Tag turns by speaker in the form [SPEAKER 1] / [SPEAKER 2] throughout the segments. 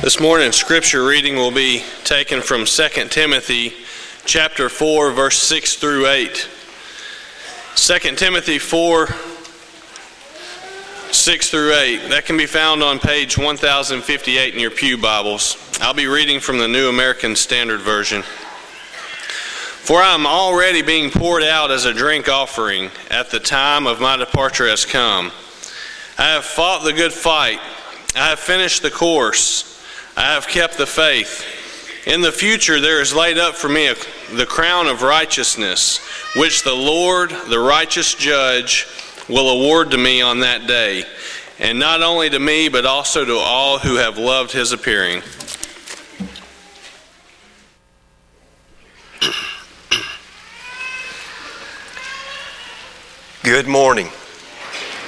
[SPEAKER 1] This morning's scripture reading will be taken from 2 Timothy chapter 4 verse 6 through 8. 2 Timothy 4 6 through 8. That can be found on page 1058 in your Pew Bibles. I'll be reading from the New American Standard Version. For I am already being poured out as a drink offering at the time of my departure has come. I have fought the good fight. I have finished the course. I have kept the faith. In the future, there is laid up for me a, the crown of righteousness, which the Lord, the righteous judge, will award to me on that day, and not only to me, but also to all who have loved his appearing.
[SPEAKER 2] Good morning.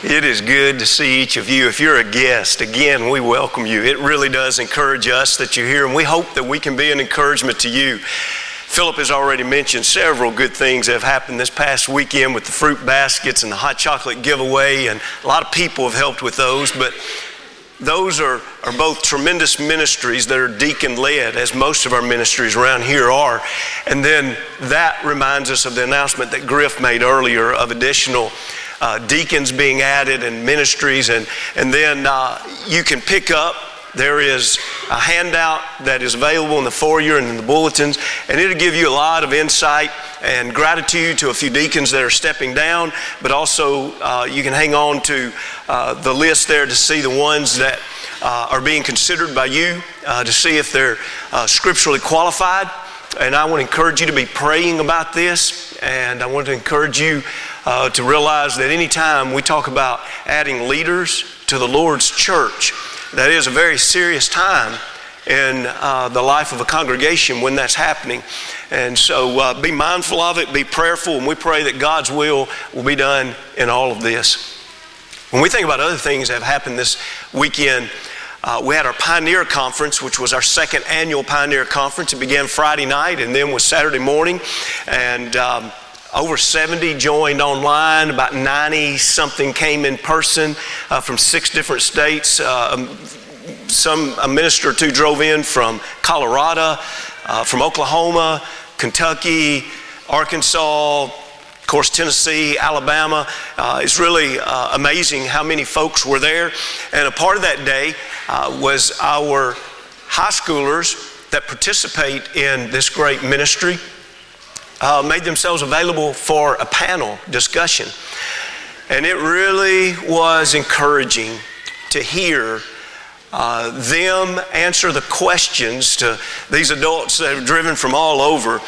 [SPEAKER 2] It is good to see each of you. If you're a guest, again, we welcome you. It really does encourage us that you're here, and we hope that we can be an encouragement to you. Philip has already mentioned several good things that have happened this past weekend with the fruit baskets and the hot chocolate giveaway, and a lot of people have helped with those. But those are, are both tremendous ministries that are deacon led, as most of our ministries around here are. And then that reminds us of the announcement that Griff made earlier of additional uh, deacons being added and ministries. And, and then uh, you can pick up there is a handout that is available in the foyer and in the bulletins, and it'll give you a lot of insight and gratitude to a few deacons that are stepping down, but also uh, you can hang on to uh, the list there to see the ones that uh, are being considered by you uh, to see if they're scripturally qualified. And I want to encourage you to be praying about this, and I want to encourage you uh, to realize that anytime we talk about adding leaders to the Lord's church, that is a very serious time in uh, the life of a congregation when that's happening. And so uh, be mindful of it, be prayerful, and we pray that God's will will be done in all of this. When we think about other things that have happened this weekend, uh, we had our Pioneer Conference, which was our second annual Pioneer Conference. It began Friday night and then was Saturday morning. And um, over 70 joined online, about 90 something came in person uh, from six different states. Uh, um, some, a minister or two drove in from Colorado, uh, from Oklahoma, Kentucky, Arkansas, of course, Tennessee, Alabama. Uh, it's really uh, amazing how many folks were there. And a part of that day uh, was our high schoolers that participate in this great ministry uh, made themselves available for a panel discussion. And it really was encouraging to hear uh, them answer the questions to these adults that have driven from all over.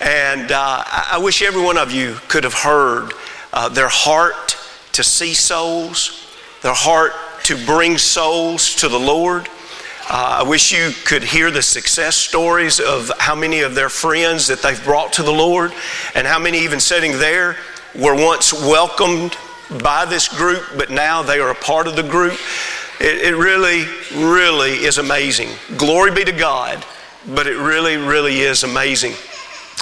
[SPEAKER 2] And uh, I wish every one of you could have heard uh, their heart to see souls, their heart to bring souls to the Lord. Uh, I wish you could hear the success stories of how many of their friends that they've brought to the Lord, and how many, even sitting there, were once welcomed by this group, but now they are a part of the group. It, it really, really is amazing. Glory be to God, but it really, really is amazing.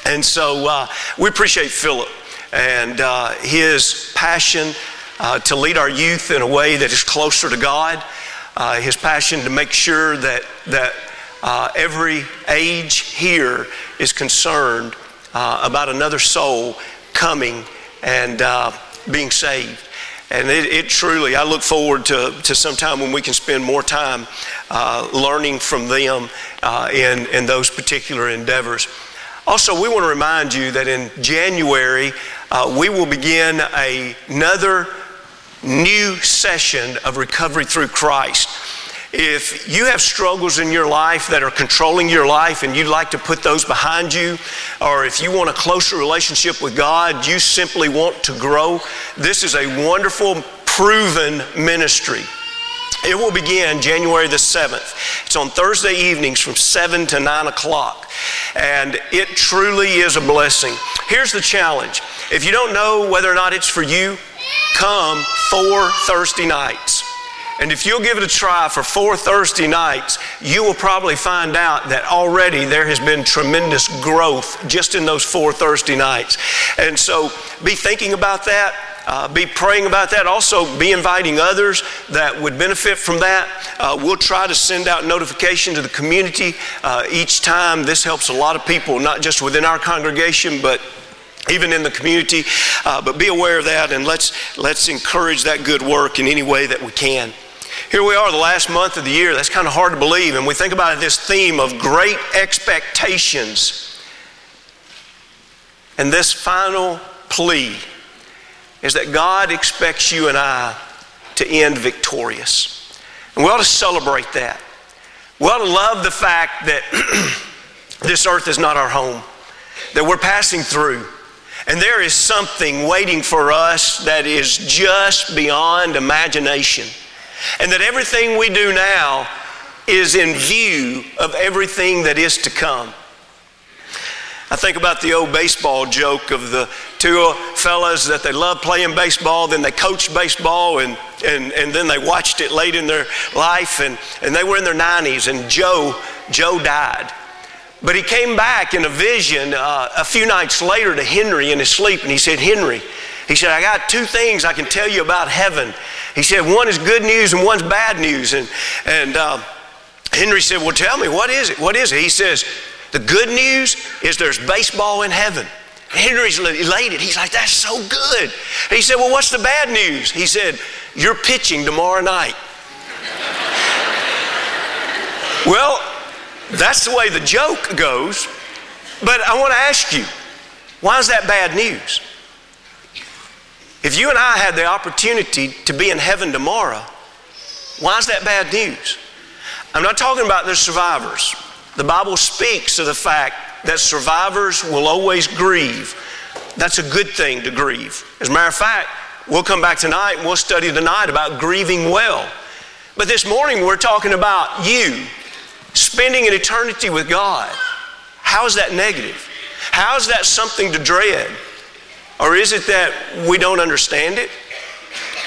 [SPEAKER 2] And so uh, we appreciate Philip and uh, his passion uh, to lead our youth in a way that is closer to God uh, his passion to make sure that, that uh, every age here is concerned uh, about another soul coming and uh, being saved. And it, it, truly, I look forward to, to some time when we can spend more time uh, learning from them uh, in, in those particular endeavors. Also, we want to remind you that in January, we will begin a, another new session of recovery through Christ. If you have struggles in your life that are controlling your life and you'd like to put those behind you, or if you want a closer relationship with God, you simply want to grow, this is a wonderful, proven ministry. It will begin January the 7th. It's on Thursday evenings from 7 to 9 o'clock. And it truly is a blessing. Here's the challenge if you don't know whether or not it's for you, come four Thursday nights. And if you'll give it a try for four Thursday nights, you will probably find out that already there has been tremendous growth just in those four Thursday nights. And so be thinking about that. uh, be praying about that. Also, be inviting others that would benefit from that. Uh, we'll try to send out notification to the community uh, each time. This helps a lot of people, not just within our congregation, but even in the community. Uh, but be aware of that and let's, let's encourage that good work in any way that we can. Here we are, the last month of the year. That's kind of hard to believe. And we think about this theme of great expectations. And this final plea is that God expects you and I to end victorious. And we ought to celebrate that. We ought to love the fact that this earth is not our home, that we're passing through. And there is something waiting for us that is just beyond imagination. And that everything we do now is in view of everything that is to come. I think about the old baseball joke of the two fellas that they loved playing baseball, then they coached baseball, and, and, and then they watched it late in their life, and, and they were in their 90s, and Joe, Joe died. But he came back in a vision uh, a few nights later to Henry in his sleep, and he said, Henry, he said, I got two things I can tell you about heaven. He said, one is good news and one's bad news. And, and uh, Henry said, Well, tell me, what is it? What is it? He says, the good news is there's baseball in heaven. Henry's elated. He's like, that's so good. And he said, well, what's the bad news? He said, you're pitching tomorrow night. well, that's the way the joke goes. But I want to ask you, why is that bad news? If you and I had the opportunity to be in heaven tomorrow, why is that bad news? I'm not talking about the survivors. The Bible speaks of the fact that survivors will always grieve. That's a good thing to grieve. As a matter of fact, we'll come back tonight and we'll study tonight about grieving well. But this morning we're talking about you spending an eternity with God. How is that negative? How is that something to dread? Or is it that we don't understand it?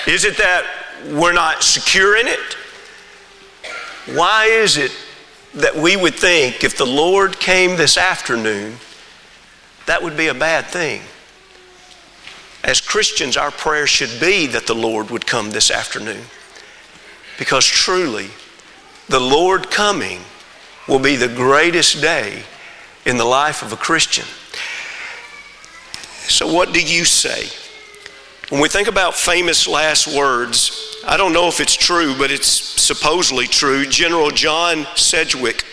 [SPEAKER 2] Is it that we're not secure in it? Why is it that we would think if the Lord came this afternoon, that would be a bad thing. As Christians, our prayer should be that the Lord would come this afternoon. Because truly, the Lord coming will be the greatest day in the life of a Christian. So, what do you say? When we think about famous last words, I don't know if it's true, but it's supposedly true. General John Sedgwick,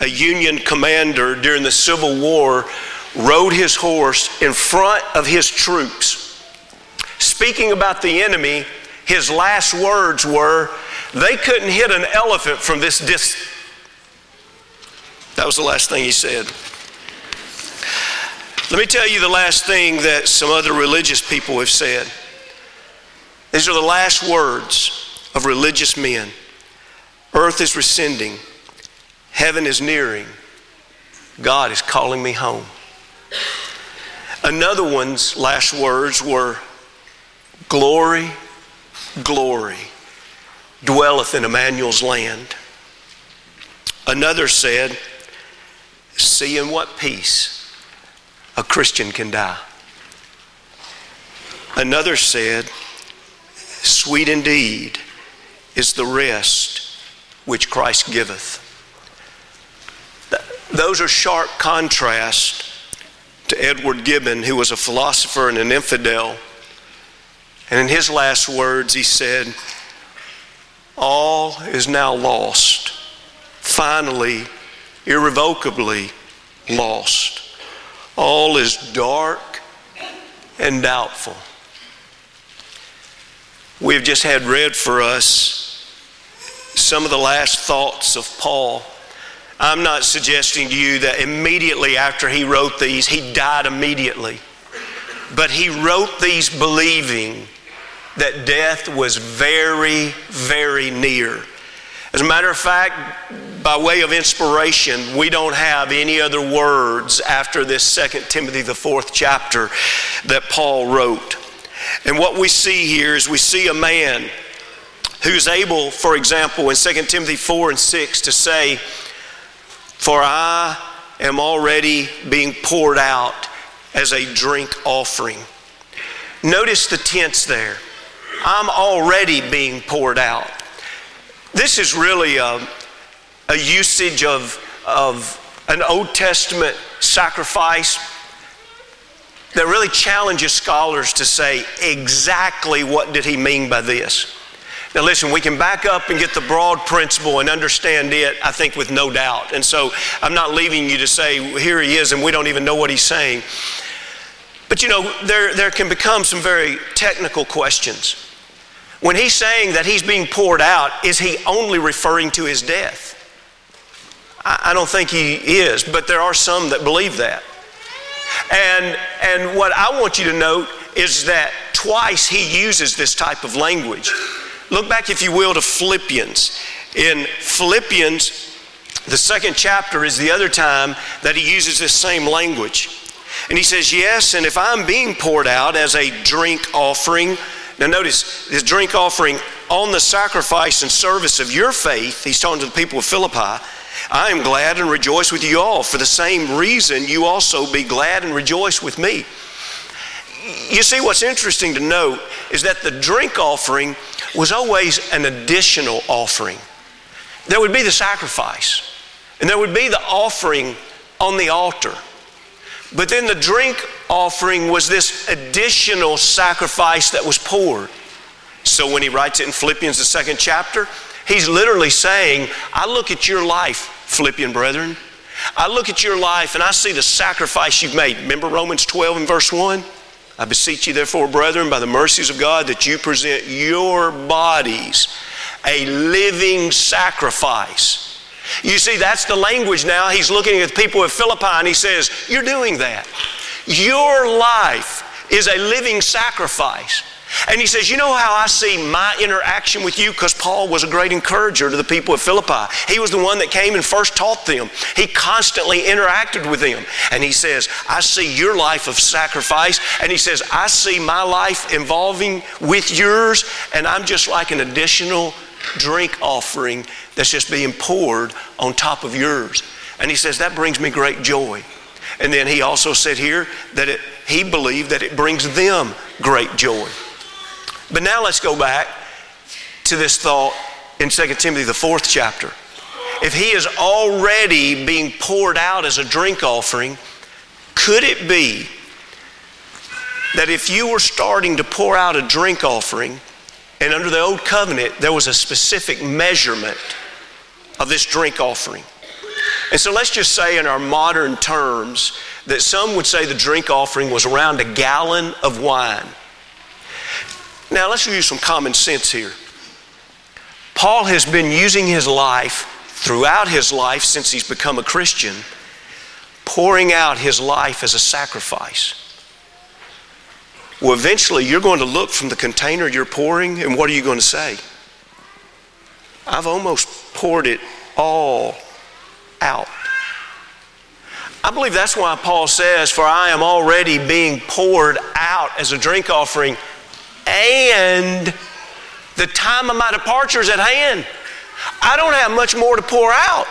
[SPEAKER 2] a Union commander during the Civil War, rode his horse in front of his troops. Speaking about the enemy, his last words were, They couldn't hit an elephant from this distance. That was the last thing he said. Let me tell you the last thing that some other religious people have said. These are the last words of religious men. Earth is rescinding, heaven is nearing, God is calling me home. Another one's last words were Glory, glory dwelleth in Emmanuel's land. Another said, See in what peace a Christian can die. Another said, Sweet indeed is the rest which Christ giveth. Those are sharp contrasts to Edward Gibbon, who was a philosopher and an infidel. And in his last words, he said, All is now lost, finally, irrevocably lost. All is dark and doubtful. We've just had read for us some of the last thoughts of Paul. I'm not suggesting to you that immediately after he wrote these, he died immediately. But he wrote these believing that death was very, very near. As a matter of fact, by way of inspiration, we don't have any other words after this Second Timothy, the fourth chapter, that Paul wrote. And what we see here is we see a man who's able, for example, in 2 Timothy 4 and 6 to say, For I am already being poured out as a drink offering. Notice the tense there. I'm already being poured out. This is really a, a usage of, of an Old Testament sacrifice that really challenges scholars to say exactly what did he mean by this. Now, listen, we can back up and get the broad principle and understand it, I think, with no doubt. And so I'm not leaving you to say, here he is, and we don't even know what he's saying. But you know, there, there can become some very technical questions. When he's saying that he's being poured out, is he only referring to his death? I, don't think he is, but there are some that believe that. And, and what I want you to note is that twice he uses this type of language. Look back, if you will, to Philippians. In Philippians, the second chapter is the other time that he uses this same language. And he says, Yes, and if I'm being poured out as a drink offering, now notice this drink offering on the sacrifice and service of your faith, he's talking to the people of Philippi. I am glad and rejoice with you all. For the same reason, you also be glad and rejoice with me. You see, what's interesting to note is that the drink offering was always an additional offering. There would be the sacrifice, and there would be the offering on the altar. But then the drink offering was this additional sacrifice that was poured. So when he writes it in Philippians, the second chapter, he's literally saying, I look at your life, Philippian brethren. I look at your life and I see the sacrifice you've made. Remember Romans 12 and verse 1? I beseech you, therefore, brethren, by the mercies of God, that you present your bodies a living sacrifice. You see, that's the language now. He's looking at people of Philippi and he says, You're doing that. Your life is a living sacrifice. And he says, You know how I see my interaction with you? Because Paul was a great encourager to the people of Philippi. He was the one that came and first taught them. He constantly interacted with them. And he says, I see your life of sacrifice. And he says, I see my life involving with yours. And I'm just like an additional drink offering that's just being poured on top of yours. And he says, That brings me great joy. And then he also said here that it, he believed that it brings them great joy. But now let's go back to this thought in 2 Timothy, the fourth chapter. If he is already being poured out as a drink offering, could it be that if you were starting to pour out a drink offering, and under the old covenant, there was a specific measurement of this drink offering? And so let's just say, in our modern terms, that some would say the drink offering was around a gallon of wine. Now, let's use some common sense here. Paul has been using his life throughout his life since he's become a Christian, pouring out his life as a sacrifice. Well, eventually you're going to look from the container you're pouring, and what are you going to say? I've almost poured it all out. I believe that's why Paul says, For I am already being poured out as a drink offering and the time of my departure is at hand. I don't have much more to pour out.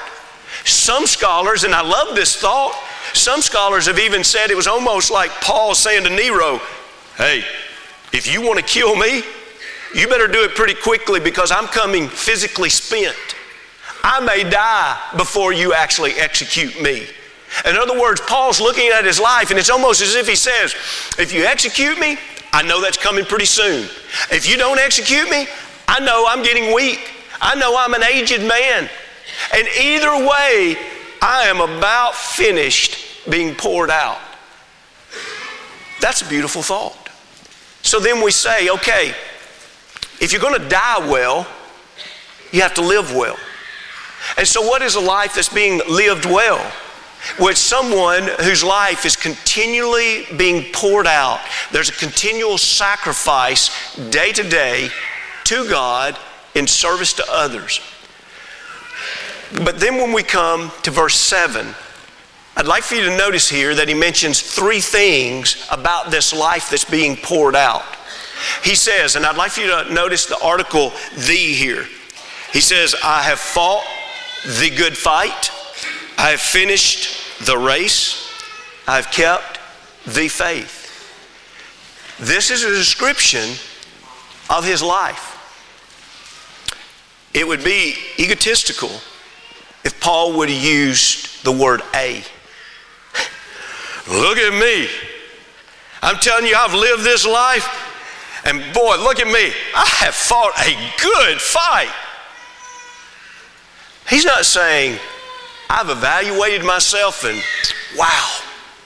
[SPEAKER 2] Some scholars, and I love this thought, some scholars have even said it was almost like Paul saying to Nero, Hey, if you want to kill me, you better do it pretty quickly because I'm coming physically spent. I may die before you actually execute me. In other words, Paul's looking at his life, and it's almost as if he says, If you execute me, I know that's coming pretty soon. If you don't execute me, I know I'm getting weak. I know I'm an aged man. And either way, I am about finished being poured out. That's a beautiful thought. So then we say, okay, if you're going to die well, you have to live well. And so, what is a life that's being lived well? With someone whose life is continually being poured out. There's a continual sacrifice day to day to God in service to others. But then when we come to verse 7, I'd like for you to notice here that he mentions three things about this life that's being poured out. He says, and I'd like for you to notice the article the here. He says, I have fought the good fight. I have finished the race, I've kept the faith. This is a description of his life. It would be egotistical if Paul would have used the word a. Look at me. I'm telling you, I've lived this life, and boy, look at me. I have fought a good fight. He's not saying, I've evaluated myself and wow,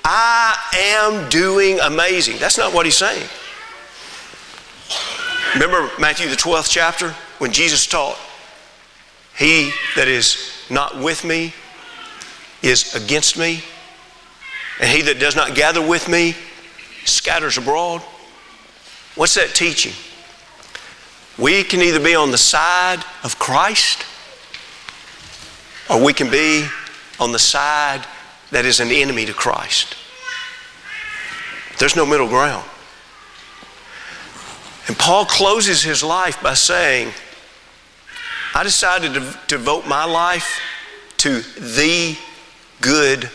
[SPEAKER 2] I am doing amazing. That's not what he's saying. Remember Matthew, the 12th chapter, when Jesus taught, He that is not with me is against me, and he that does not gather with me scatters abroad. What's that teaching? We can either be on the side of Christ or we can be on the side that is an enemy to Christ. There's no middle ground. And Paul closes his life by saying, I decided to devote my life to the good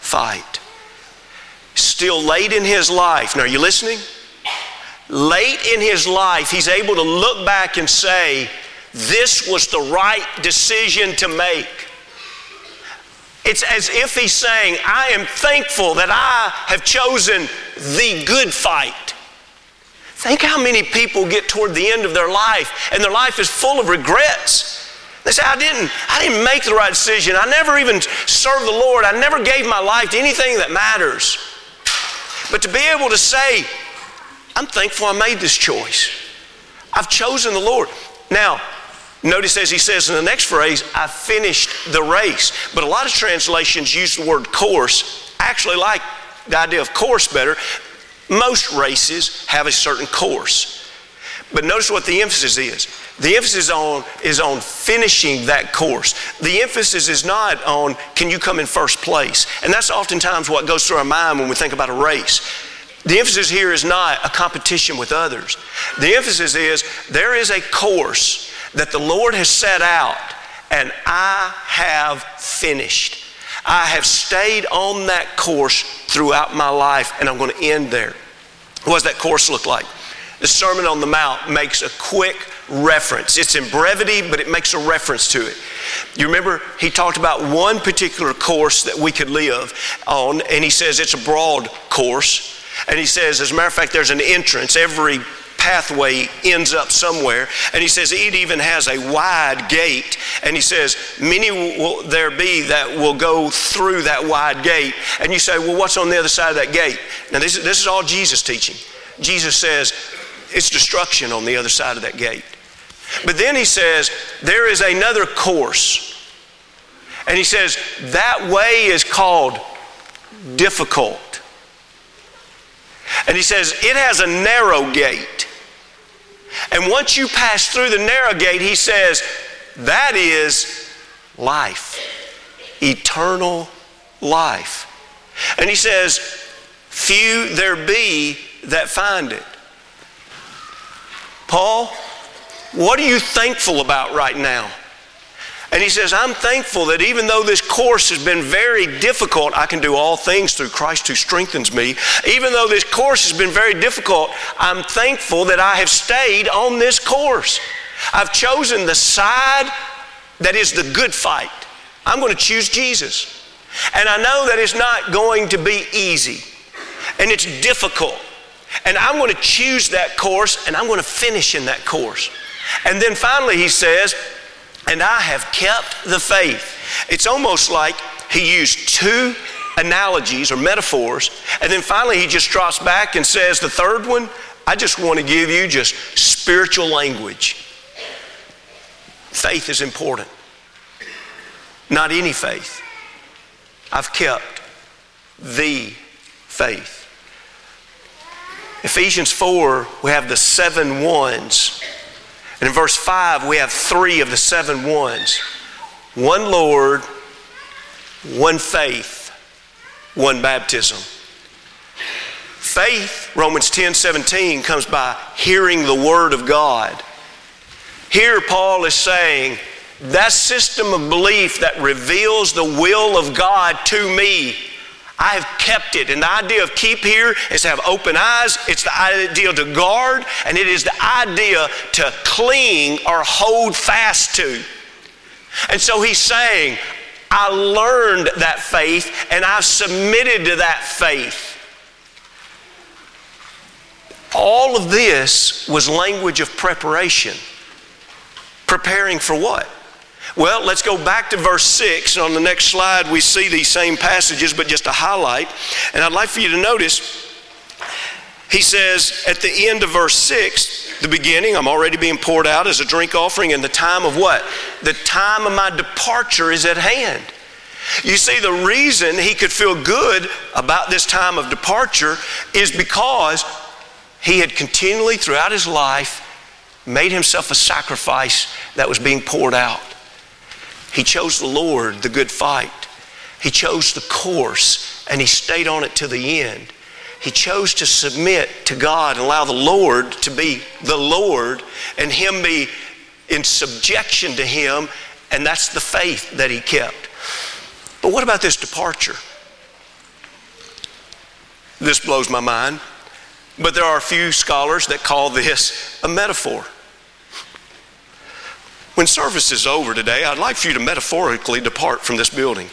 [SPEAKER 2] fight. Still late in his life, now are you listening? Late in his life, he's able to look back and say, This was the right decision to make. It's as if he's saying, I am thankful that I have chosen the good fight. Think how many people get toward the end of their life and their life is full of regrets. They say, I didn't, I didn't make the right decision. I never even served the Lord. I never gave my life to anything that matters. But to be able to say, I'm thankful I made this choice. I've chosen the Lord. Now, Notice as he says in the next phrase, I finished the race. But a lot of translations use the word course. I actually like the idea of course better. Most races have a certain course. But notice what the emphasis is. The emphasis on, is on finishing that course. The emphasis is not on can you come in first place. And that's oftentimes what goes through our mind when we think about a race. The emphasis here is not a competition with others. The emphasis is there is a course that the Lord has set out, and I have finished. I have stayed on that course throughout my life, and I'm going to end there. What does that course look like? The Sermon on the Mount makes a quick reference. It's in brevity, but it makes a reference to it. You remember, he talked about one particular course that we could live on, and he says it's a broad course. And he says, as a matter of fact, there's an entrance. Every pathway ends up somewhere. And he says it even has a wide gate. And he says, Many will there be that will go through that wide gate. And you say, Well, what's on the other side of that gate? Now, this, this is all Jesus teaching. Jesus says, It's destruction on the other side of that gate. But then he says, There is another course. And he says, That way is called difficult. And he says, It has a narrow gate. And once you pass through the narrow gate, he says, that is life, eternal life. And he says, few there be that find it. Paul, what are you thankful about right now? And he says, I'm thankful that even though this course has been very difficult, I can do all things through Christ who strengthens me. Even though this course has been very difficult, I'm thankful that I have stayed on this course. I've chosen the side that is the good fight. I'm going to choose Jesus. And I know that it's not going to be easy and it's difficult. And I'm going to choose that course and I'm going to finish in that course. And then finally, he says, and I have kept the faith. It's almost like he used two analogies or metaphors, and then finally he just drops back and says, The third one, I just want to give you just spiritual language. Faith is important, not any faith. I've kept the faith. Ephesians 4, we have the seven ones and in verse 5, we have three of the seven ones one Lord, one faith, one baptism. Faith, Romans 10 17, comes by hearing the Word of God. Here, Paul is saying, that system of belief that reveals the will of God to me, I have kept it. And the idea of keep here is to have open eyes. It's the idea to guard, and it is the idea to cling or hold fast to. And so he's saying, I learned that faith and I've submitted to that faith. All of this was language of preparation. Preparing for what? Well, let's go back to verse 6. And on the next slide, we see these same passages, but just a highlight. And I'd like for you to notice he says at the end of verse 6, the beginning, I'm already being poured out as a drink offering, and the time of what? The time of my departure is at hand. You see, the reason he could feel good about this time of departure is because he had continually throughout his life made himself a sacrifice that was being poured out. He chose the Lord, the good fight. He chose the course, and he stayed on it to the end. He chose to submit to God and allow the Lord to be the Lord and Him be in subjection to Him, and that's the faith that He kept. But what about this departure? This blows my mind, but there are a few scholars that call this a metaphor. When service is over today, I'd like for you to metaphorically depart from this building.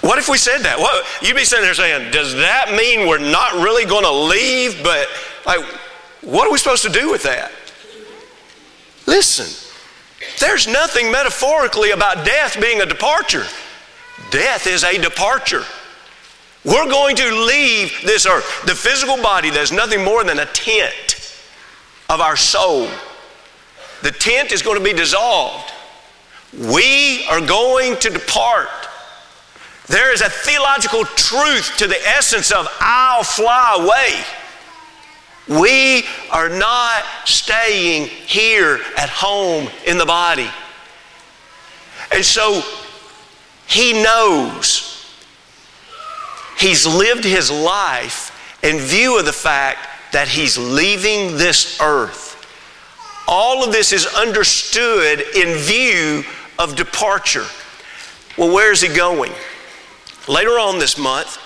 [SPEAKER 2] What if we said that? What, you'd be sitting there saying, does that mean we're not really going to leave? But, like, what are we supposed to do with that? Listen, there's nothing metaphorically about death being a departure. Death is a departure. We're going to leave this earth. The physical body, there's nothing more than a tent of our soul. The tent is going to be dissolved. We are going to depart. There is a theological truth to the essence of I'll fly away. We are not staying here at home in the body. And so he knows he's lived his life in view of the fact that he's leaving this earth. All of this is understood in view of departure. Well, where is he going? Later on this month,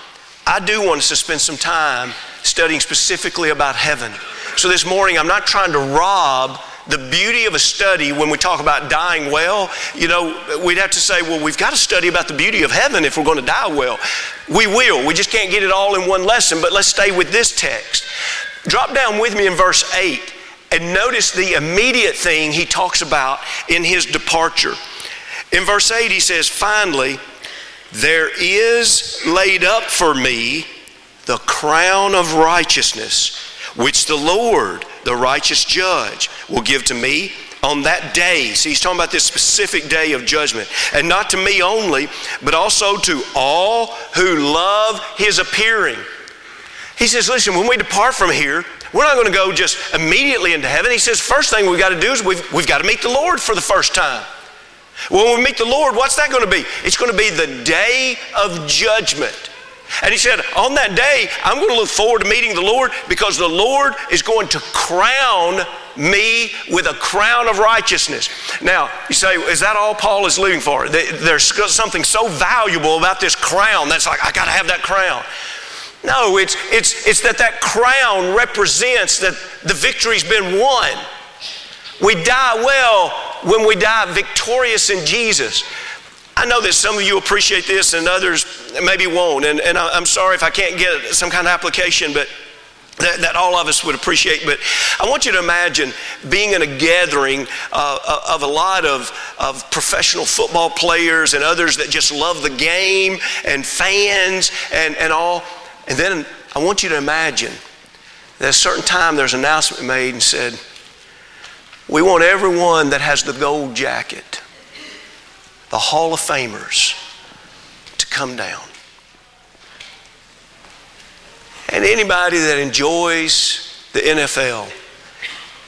[SPEAKER 2] I do want us to spend some time studying specifically about heaven. So this morning, I'm not trying to rob the beauty of a study when we talk about dying well. You know, we'd have to say, well, we've got to study about the beauty of heaven if we're going to die well. We will. We just can't get it all in one lesson, but let's stay with this text. Drop down with me in verse 8 and notice the immediate thing he talks about in his departure. In verse 8, he says, Finally, there is laid up for me the crown of righteousness, which the Lord, the righteous judge, will give to me on that day. See, he's talking about this specific day of judgment. And not to me only, but also to all who love his appearing. He says, listen, when we depart from here, we're not going to go just immediately into heaven. He says, first thing we've got to do is we've, we've got to meet the Lord for the first time. When we meet the Lord, what's that going to be? It's going to be the day of judgment. And he said, On that day, I'm going to look forward to meeting the Lord because the Lord is going to crown me with a crown of righteousness. Now, you say, Is that all Paul is living for? There's something so valuable about this crown that's like, I got to have that crown. No, it's, it's, it's that that crown represents that the victory's been won. We die well when we die victorious in Jesus. I know that some of you appreciate this and others maybe won't. And, and I'm sorry if I can't get some kind of application, but that, that, all of us would appreciate. But I want you to imagine being in a gathering uh, uh, of a lot of, of professional football players and others that just love the game and fans and, and all. And then I want you to imagine that at a certain time there's an announcement made and said, we want everyone that has the gold jacket, the Hall of Famers, to come down. And anybody that enjoys the NFL,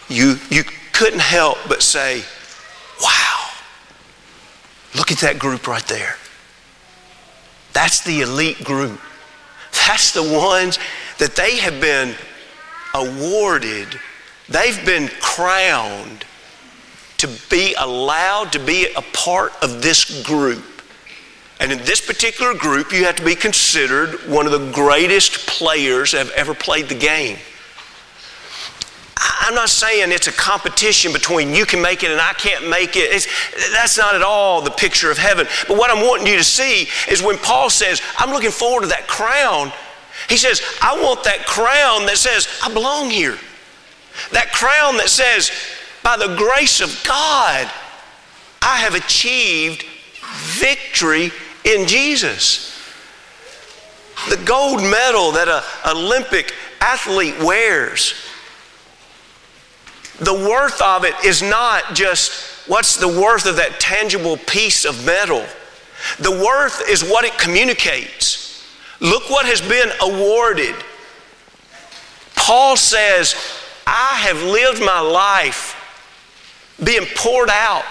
[SPEAKER 2] you, you couldn't help but say, wow, look at that group right there. That's the elite group. That's the ones that they have been awarded They've been crowned to be allowed to be a part of this group. And in this particular group, you have to be considered one of the greatest players that have ever played the game. I'm not saying it's a competition between you can make it and I can't make it. It's, that's not at all the picture of heaven. But what I'm wanting you to see is when Paul says, I'm looking forward to that crown, he says, I want that crown that says, I belong here. That crown that says, by the grace of God, I have achieved victory in Jesus. The gold medal that an Olympic athlete wears, the worth of it is not just what's the worth of that tangible piece of metal. The worth is what it communicates. Look what has been awarded. Paul says, I have lived my life being poured out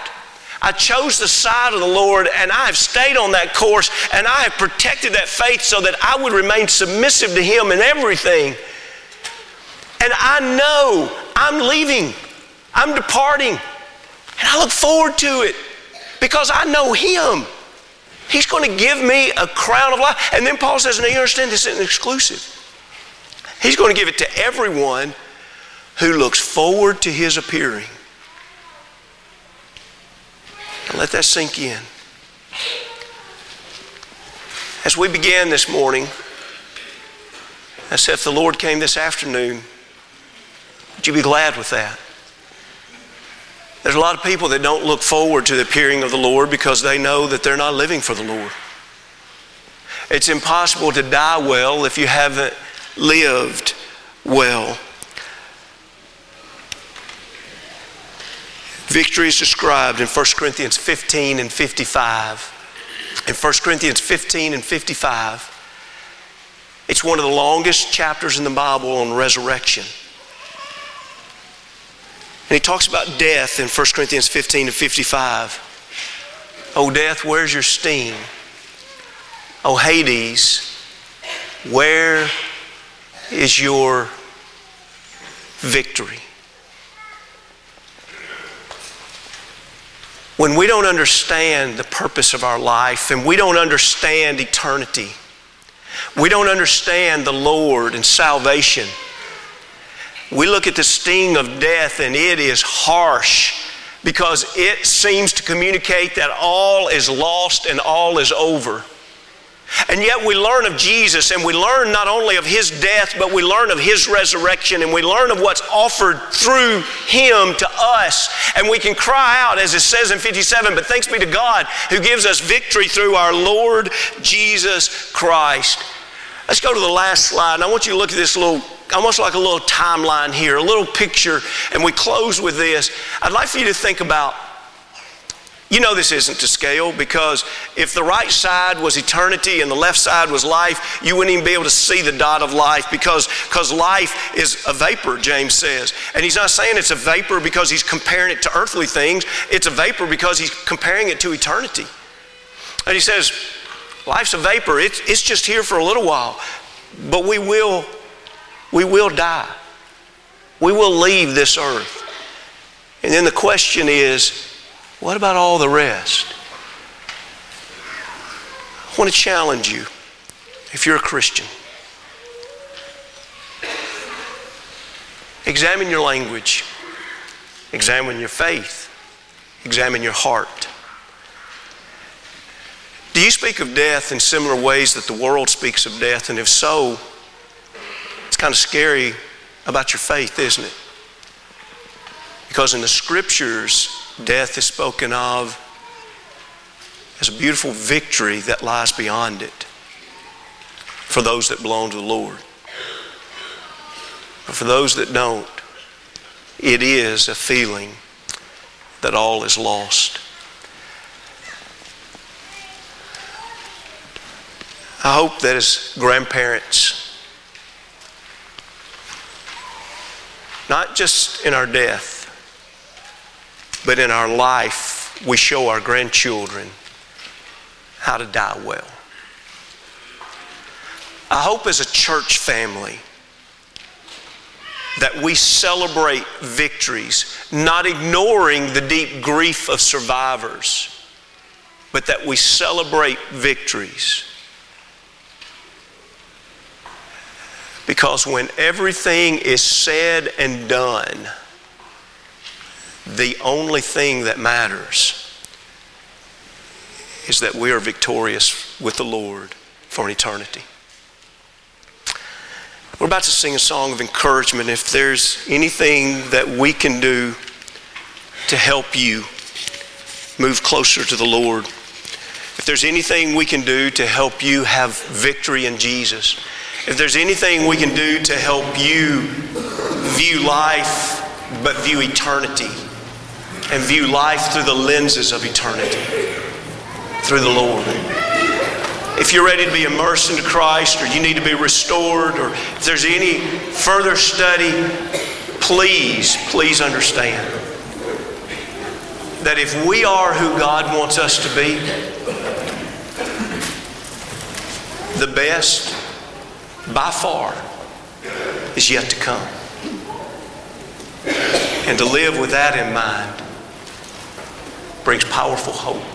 [SPEAKER 2] I chose the side of the Lord and I have stayed on that course and I have protected that faith so that I would remain submissive to Him in everything. And I know I'm leaving, I'm departing, and I look forward to it because I know Him. He's going to give me a crown of life. And then Paul says, Now you understand this isn't exclusive. He's going to give it to everyone who looks forward to His appearing. Let that sink in. As we began this morning, I said, if the Lord came this afternoon, would you be glad with that? There's a lot of people that don't look forward to the appearing of the Lord because they know that they're not living for the Lord. It's impossible to die well if you haven't lived well. Victory is described in 1 Corinthians 15 and 55. In 1 Corinthians 15 and 55, it's one of the longest chapters in the Bible on resurrection. And he talks about death in 1 Corinthians 15 to 55. Oh, death, where's your sting? Oh, Hades, where is your victory? when we don't understand the purpose of our life and we don't understand eternity, we don't understand the Lord and salvation, we look at the sting of death and it is harsh because it seems to communicate that all is lost and all is over. And yet we learn of Jesus and we learn not only of his death, but we learn of his resurrection and we learn of what's offered through him to us. And we can cry out, as it says in 57, but thanks be to God who gives us victory through our Lord Jesus Christ. Let's go to the last slide. And I want you to look at this little, almost like a little timeline here, a little picture, and we close with this. I'd like for you to think about you know this isn't to scale because if the right side was eternity and the left side was life, you wouldn't even be able to see the dot of life because because life is a vapor, James says. And he's not saying it's a vapor because he's comparing it to earthly things. It's a vapor because he's comparing it to eternity. And he says, life's a vapor. It's, it's just here for a little while. But we will, we will die. We will leave this earth. And then the question is, what about all the rest? I want to challenge you if you're a Christian. Examine your language, examine your faith, examine your heart. Do you speak of death in similar ways that the world speaks of death? And if so, it's kind of scary about your faith, isn't it? Because in the scriptures, death is spoken of as a beautiful victory that lies beyond it for those that belong to the Lord. But for those that don't, it is a feeling that all is lost. I hope that as grandparents, not just in our death, but in our life, we show our grandchildren how to die well. I hope as a church family that we celebrate victories, not ignoring the deep grief of survivors, but that we celebrate victories. Because when everything is said and done, the only thing that matters is that we are victorious with the Lord for an eternity. We're about to sing a song of encouragement. If there's anything that we can do to help you move closer to the Lord, if there's anything we can do to help you have victory in Jesus, if there's anything we can do to help you view life but view eternity and view life through the lenses of eternity, through the Lord. If you're ready to be immersed into Christ or you need to be restored or if there's any further study, please, please understand that if we are who God wants us to be, the best by far is yet to come. And to live with that in mind brings powerful hope.